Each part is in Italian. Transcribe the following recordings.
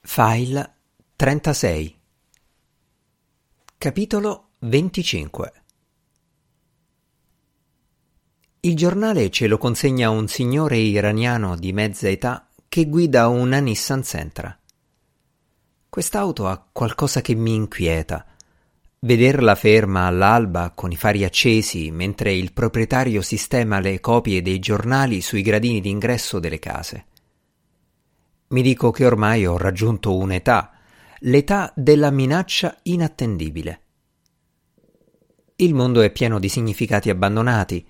File 36 Capitolo 25 Il giornale ce lo consegna un signore iraniano di mezza età che guida una Nissan Sentra. Quest'auto ha qualcosa che mi inquieta. Vederla ferma all'alba con i fari accesi mentre il proprietario sistema le copie dei giornali sui gradini d'ingresso delle case. Mi dico che ormai ho raggiunto un'età, l'età della minaccia inattendibile. Il mondo è pieno di significati abbandonati.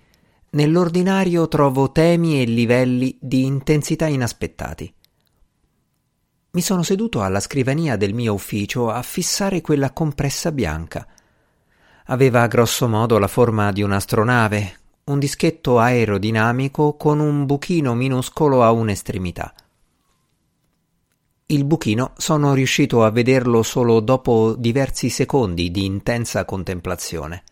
Nell'ordinario trovo temi e livelli di intensità inaspettati. Mi sono seduto alla scrivania del mio ufficio a fissare quella compressa bianca. Aveva grosso modo la forma di un'astronave, un dischetto aerodinamico con un buchino minuscolo a un'estremità. Il buchino sono riuscito a vederlo solo dopo diversi secondi di intensa contemplazione.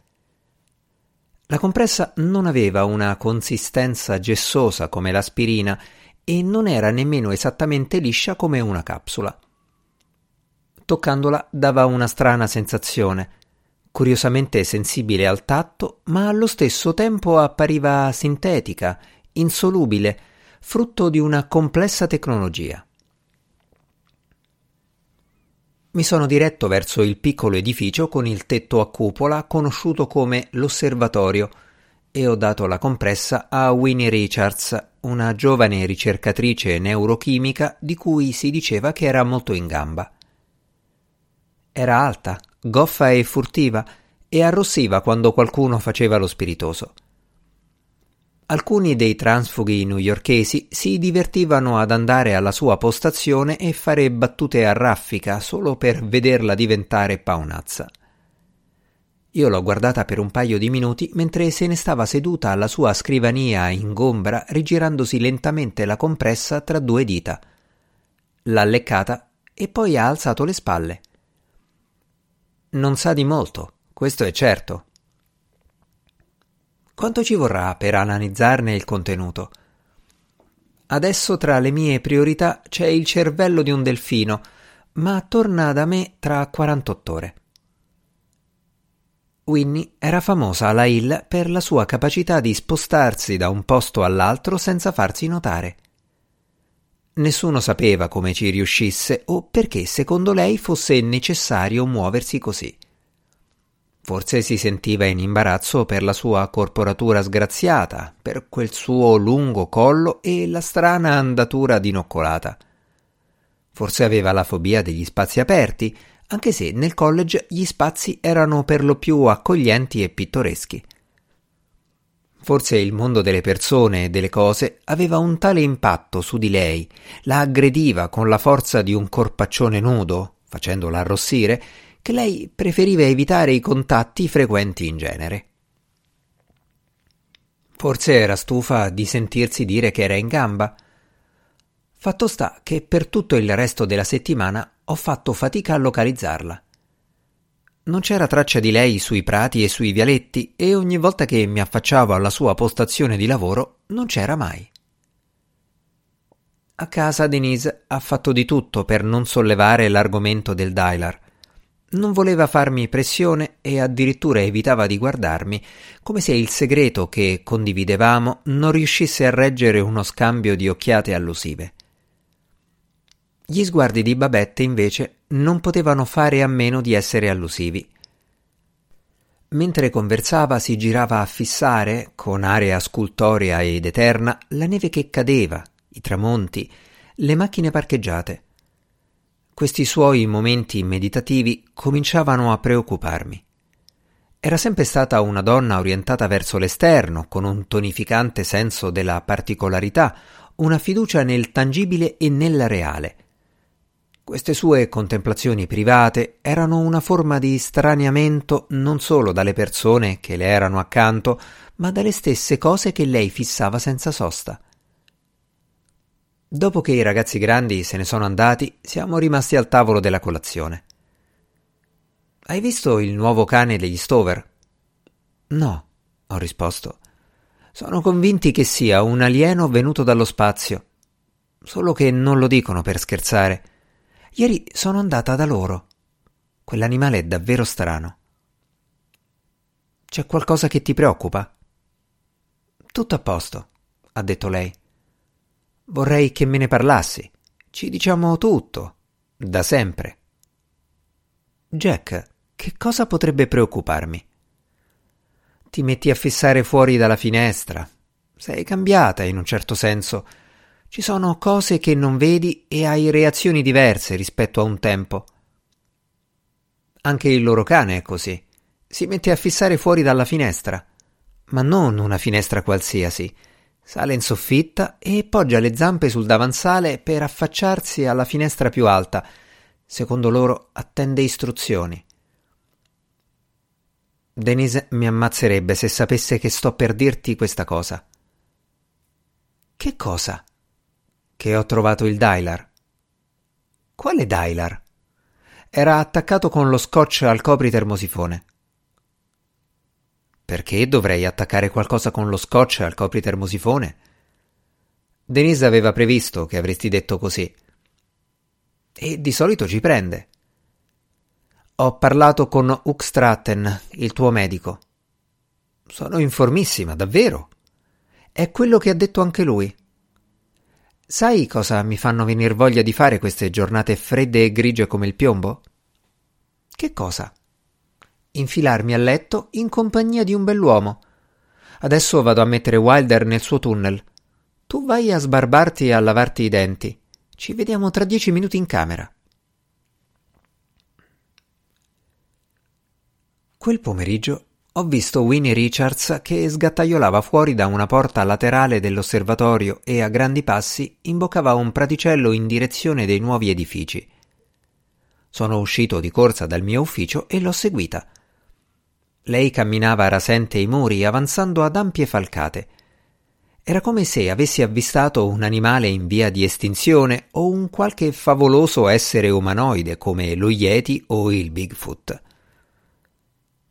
La compressa non aveva una consistenza gessosa come l'aspirina e non era nemmeno esattamente liscia come una capsula. Toccandola dava una strana sensazione, curiosamente sensibile al tatto, ma allo stesso tempo appariva sintetica, insolubile, frutto di una complessa tecnologia. Mi sono diretto verso il piccolo edificio con il tetto a cupola conosciuto come l'osservatorio e ho dato la compressa a Winnie Richards, una giovane ricercatrice neurochimica di cui si diceva che era molto in gamba. Era alta, goffa e furtiva e arrossiva quando qualcuno faceva lo spiritoso. Alcuni dei transfughi newyorkesi si divertivano ad andare alla sua postazione e fare battute a raffica solo per vederla diventare paonazza. Io l'ho guardata per un paio di minuti mentre se ne stava seduta alla sua scrivania ingombra rigirandosi lentamente la compressa tra due dita. L'ha leccata e poi ha alzato le spalle. Non sa di molto, questo è certo, quanto ci vorrà per analizzarne il contenuto? Adesso tra le mie priorità c'è il cervello di un delfino, ma torna da me tra 48 ore. Winnie era famosa alla Hill per la sua capacità di spostarsi da un posto all'altro senza farsi notare. Nessuno sapeva come ci riuscisse o perché secondo lei fosse necessario muoversi così. Forse si sentiva in imbarazzo per la sua corporatura sgraziata, per quel suo lungo collo e la strana andatura dinoccolata. Forse aveva la fobia degli spazi aperti, anche se nel college gli spazi erano per lo più accoglienti e pittoreschi. Forse il mondo delle persone e delle cose aveva un tale impatto su di lei, la aggrediva con la forza di un corpaccione nudo, facendola arrossire, che lei preferiva evitare i contatti frequenti in genere. Forse era stufa di sentirsi dire che era in gamba. Fatto sta che per tutto il resto della settimana ho fatto fatica a localizzarla. Non c'era traccia di lei sui prati e sui vialetti e ogni volta che mi affacciavo alla sua postazione di lavoro non c'era mai. A casa Denise ha fatto di tutto per non sollevare l'argomento del Dylar non voleva farmi pressione e addirittura evitava di guardarmi, come se il segreto che condividevamo non riuscisse a reggere uno scambio di occhiate allusive. Gli sguardi di Babette invece non potevano fare a meno di essere allusivi. Mentre conversava si girava a fissare, con aria scultorea ed eterna, la neve che cadeva, i tramonti, le macchine parcheggiate. Questi suoi momenti meditativi cominciavano a preoccuparmi. Era sempre stata una donna orientata verso l'esterno, con un tonificante senso della particolarità, una fiducia nel tangibile e nella reale. Queste sue contemplazioni private erano una forma di straniamento non solo dalle persone che le erano accanto, ma dalle stesse cose che lei fissava senza sosta. Dopo che i ragazzi grandi se ne sono andati, siamo rimasti al tavolo della colazione. Hai visto il nuovo cane degli Stover? No, ho risposto. Sono convinti che sia un alieno venuto dallo spazio. Solo che non lo dicono per scherzare. Ieri sono andata da loro. Quell'animale è davvero strano. C'è qualcosa che ti preoccupa? Tutto a posto, ha detto lei. Vorrei che me ne parlassi. Ci diciamo tutto, da sempre. Jack, che cosa potrebbe preoccuparmi? Ti metti a fissare fuori dalla finestra. Sei cambiata in un certo senso. Ci sono cose che non vedi e hai reazioni diverse rispetto a un tempo. Anche il loro cane è così. Si mette a fissare fuori dalla finestra. Ma non una finestra qualsiasi. Sale in soffitta e poggia le zampe sul davanzale per affacciarsi alla finestra più alta. Secondo loro attende istruzioni. Denise mi ammazzerebbe se sapesse che sto per dirti questa cosa. Che cosa? Che ho trovato il Dylar. Quale Dylar? Era attaccato con lo scotch al copritermosifone. Perché dovrei attaccare qualcosa con lo scotch al copritermosifone? Denise aveva previsto che avresti detto così. E di solito ci prende. Ho parlato con Uckstraten, il tuo medico. Sono informissima, davvero. È quello che ha detto anche lui. Sai cosa mi fanno venir voglia di fare queste giornate fredde e grigie come il piombo? Che cosa? Infilarmi a letto in compagnia di un bell'uomo. Adesso vado a mettere Wilder nel suo tunnel. Tu vai a sbarbarti e a lavarti i denti. Ci vediamo tra dieci minuti in camera. Quel pomeriggio ho visto Winnie Richards che sgattaiolava fuori da una porta laterale dell'osservatorio e a grandi passi imboccava un praticello in direzione dei nuovi edifici. Sono uscito di corsa dal mio ufficio e l'ho seguita. Lei camminava rasente i muri, avanzando ad ampie falcate. Era come se avessi avvistato un animale in via di estinzione o un qualche favoloso essere umanoide come lo Yeti o il Bigfoot.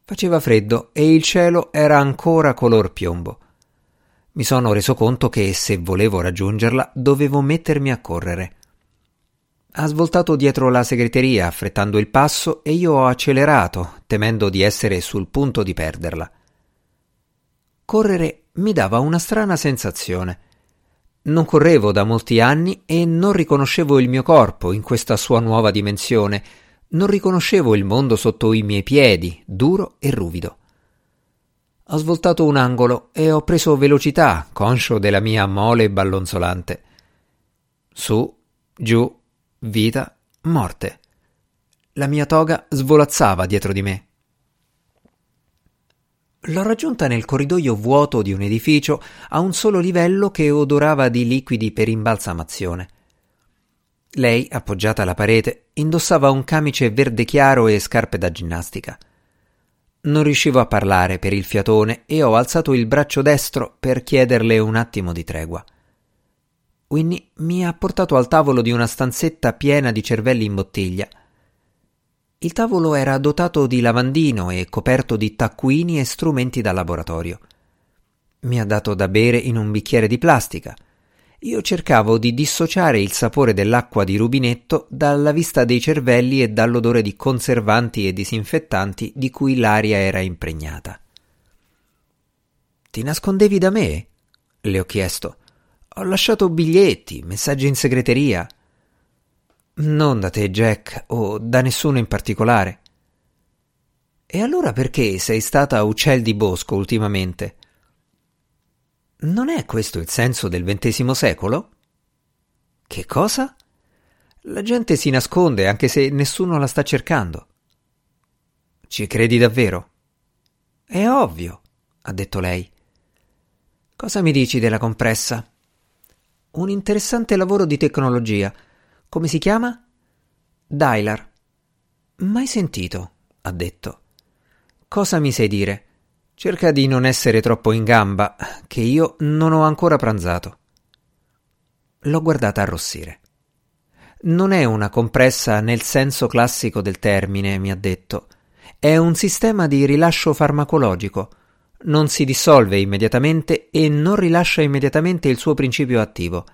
Faceva freddo e il cielo era ancora color piombo. Mi sono reso conto che se volevo raggiungerla dovevo mettermi a correre. Ha svoltato dietro la segreteria affrettando il passo e io ho accelerato, temendo di essere sul punto di perderla. Correre mi dava una strana sensazione. Non correvo da molti anni e non riconoscevo il mio corpo in questa sua nuova dimensione, non riconoscevo il mondo sotto i miei piedi, duro e ruvido. Ho svoltato un angolo e ho preso velocità, conscio della mia mole ballonzolante. Su, giù, vita, morte. La mia toga svolazzava dietro di me. L'ho raggiunta nel corridoio vuoto di un edificio a un solo livello che odorava di liquidi per imbalsamazione. Lei, appoggiata alla parete, indossava un camice verde chiaro e scarpe da ginnastica. Non riuscivo a parlare per il fiatone e ho alzato il braccio destro per chiederle un attimo di tregua. Winnie mi ha portato al tavolo di una stanzetta piena di cervelli in bottiglia. Il tavolo era dotato di lavandino e coperto di taccuini e strumenti da laboratorio. Mi ha dato da bere in un bicchiere di plastica io cercavo di dissociare il sapore dell'acqua di rubinetto dalla vista dei cervelli e dall'odore di conservanti e disinfettanti di cui l'aria era impregnata. Ti nascondevi da me? le ho chiesto. Ho lasciato biglietti, messaggi in segreteria. Non da te, Jack, o da nessuno in particolare. E allora perché sei stata uccel di bosco ultimamente? Non è questo il senso del XX secolo? Che cosa? La gente si nasconde anche se nessuno la sta cercando. Ci credi davvero? È ovvio, ha detto lei. Cosa mi dici della compressa? Un interessante lavoro di tecnologia. Come si chiama? Dylar. Mai sentito, ha detto. Cosa mi sai dire? Cerca di non essere troppo in gamba, che io non ho ancora pranzato. L'ho guardata arrossire. Non è una compressa nel senso classico del termine, mi ha detto. È un sistema di rilascio farmacologico. Non si dissolve immediatamente e non rilascia immediatamente il suo principio attivo.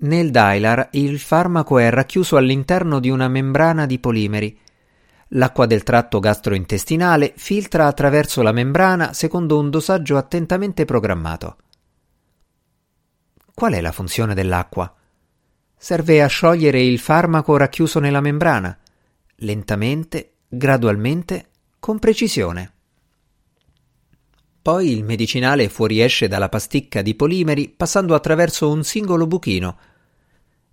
Nel Dylar il farmaco è racchiuso all'interno di una membrana di polimeri. L'acqua del tratto gastrointestinale filtra attraverso la membrana secondo un dosaggio attentamente programmato. Qual è la funzione dell'acqua? Serve a sciogliere il farmaco racchiuso nella membrana, lentamente, gradualmente, con precisione. Poi il medicinale fuoriesce dalla pasticca di polimeri passando attraverso un singolo buchino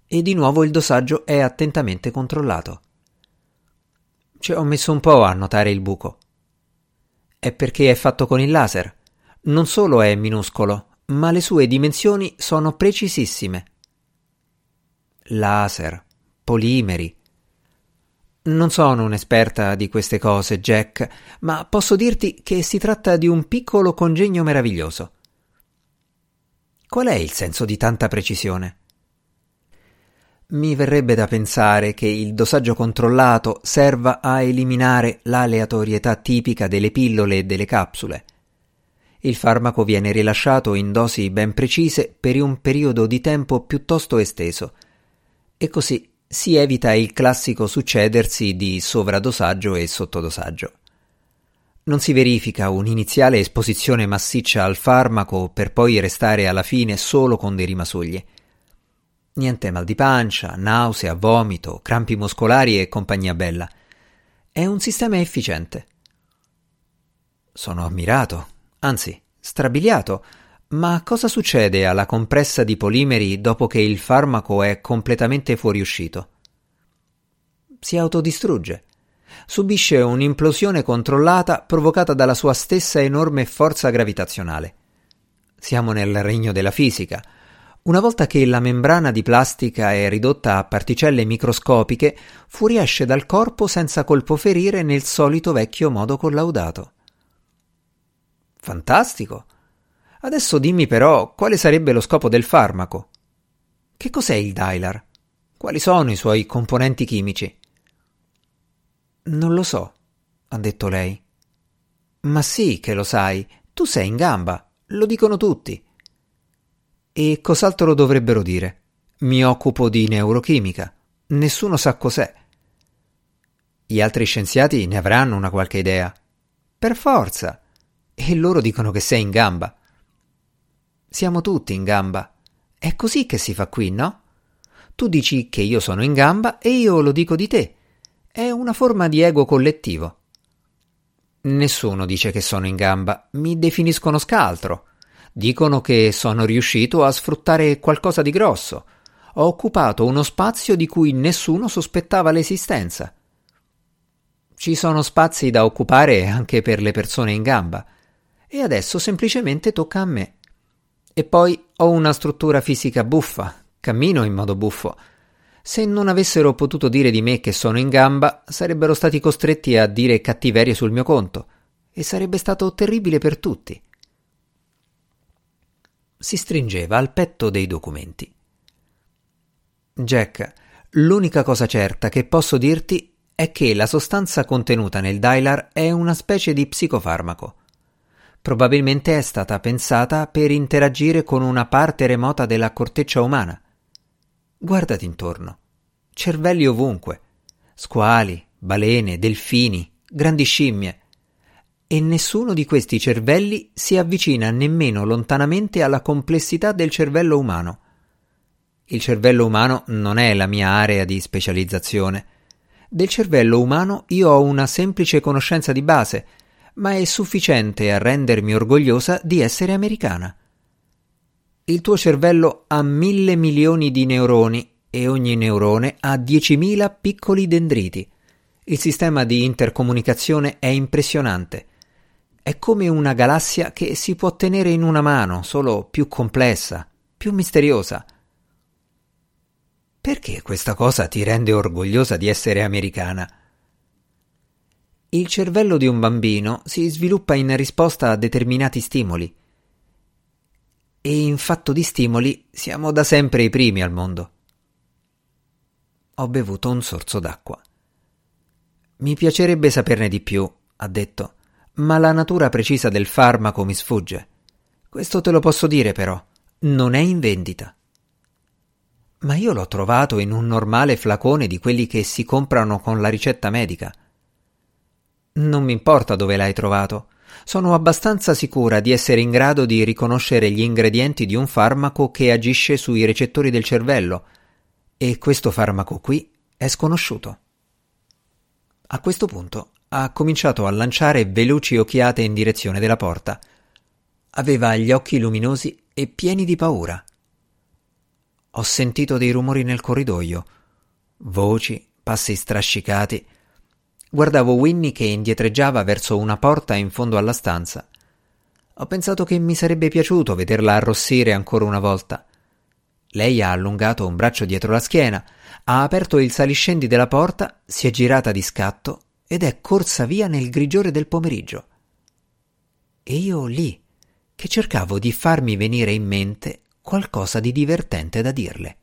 e di nuovo il dosaggio è attentamente controllato. Ci ho messo un po' a notare il buco. È perché è fatto con il laser. Non solo è minuscolo, ma le sue dimensioni sono precisissime. Laser, polimeri. Non sono un'esperta di queste cose, Jack, ma posso dirti che si tratta di un piccolo congegno meraviglioso. Qual è il senso di tanta precisione? Mi verrebbe da pensare che il dosaggio controllato serva a eliminare l'aleatorietà tipica delle pillole e delle capsule. Il farmaco viene rilasciato in dosi ben precise per un periodo di tempo piuttosto esteso e così si evita il classico succedersi di sovradosaggio e sottodosaggio. Non si verifica un'iniziale esposizione massiccia al farmaco per poi restare alla fine solo con dei rimasugli. Niente mal di pancia, nausea, vomito, crampi muscolari e compagnia bella. È un sistema efficiente. Sono ammirato, anzi, strabiliato. Ma cosa succede alla compressa di polimeri dopo che il farmaco è completamente fuoriuscito? Si autodistrugge. Subisce un'implosione controllata provocata dalla sua stessa enorme forza gravitazionale. Siamo nel regno della fisica una volta che la membrana di plastica è ridotta a particelle microscopiche, fuoriesce dal corpo senza colpo ferire nel solito vecchio modo collaudato. Fantastico! Adesso dimmi però quale sarebbe lo scopo del farmaco. Che cos'è il Dylar? Quali sono i suoi componenti chimici? Non lo so, ha detto lei. Ma sì che lo sai, tu sei in gamba, lo dicono tutti. E cos'altro dovrebbero dire? Mi occupo di neurochimica. Nessuno sa cos'è. Gli altri scienziati ne avranno una qualche idea. Per forza. E loro dicono che sei in gamba. Siamo tutti in gamba. È così che si fa qui, no? Tu dici che io sono in gamba e io lo dico di te. È una forma di ego collettivo. Nessuno dice che sono in gamba, mi definiscono scaltro. Dicono che sono riuscito a sfruttare qualcosa di grosso. Ho occupato uno spazio di cui nessuno sospettava l'esistenza. Ci sono spazi da occupare anche per le persone in gamba. E adesso semplicemente tocca a me. E poi ho una struttura fisica buffa, cammino in modo buffo. Se non avessero potuto dire di me che sono in gamba, sarebbero stati costretti a dire cattiverie sul mio conto. E sarebbe stato terribile per tutti si stringeva al petto dei documenti. Jack, l'unica cosa certa che posso dirti è che la sostanza contenuta nel Dylar è una specie di psicofarmaco. Probabilmente è stata pensata per interagire con una parte remota della corteccia umana. Guardati intorno. Cervelli ovunque. Squali, balene, delfini, grandi scimmie e nessuno di questi cervelli si avvicina nemmeno lontanamente alla complessità del cervello umano. Il cervello umano non è la mia area di specializzazione. Del cervello umano io ho una semplice conoscenza di base, ma è sufficiente a rendermi orgogliosa di essere americana. Il tuo cervello ha mille milioni di neuroni e ogni neurone ha diecimila piccoli dendriti. Il sistema di intercomunicazione è impressionante è come una galassia che si può tenere in una mano, solo più complessa, più misteriosa. Perché questa cosa ti rende orgogliosa di essere americana? Il cervello di un bambino si sviluppa in risposta a determinati stimoli. E in fatto di stimoli siamo da sempre i primi al mondo. Ho bevuto un sorso d'acqua. Mi piacerebbe saperne di più, ha detto ma la natura precisa del farmaco mi sfugge. Questo te lo posso dire però, non è in vendita. Ma io l'ho trovato in un normale flacone di quelli che si comprano con la ricetta medica. Non mi importa dove l'hai trovato. Sono abbastanza sicura di essere in grado di riconoscere gli ingredienti di un farmaco che agisce sui recettori del cervello. E questo farmaco qui è sconosciuto. A questo punto ha cominciato a lanciare veloci occhiate in direzione della porta. Aveva gli occhi luminosi e pieni di paura. Ho sentito dei rumori nel corridoio, voci, passi strascicati. Guardavo Winnie che indietreggiava verso una porta in fondo alla stanza. Ho pensato che mi sarebbe piaciuto vederla arrossire ancora una volta. Lei ha allungato un braccio dietro la schiena, ha aperto il saliscendi della porta, si è girata di scatto ed è corsa via nel grigiore del pomeriggio. E io lì, che cercavo di farmi venire in mente qualcosa di divertente da dirle.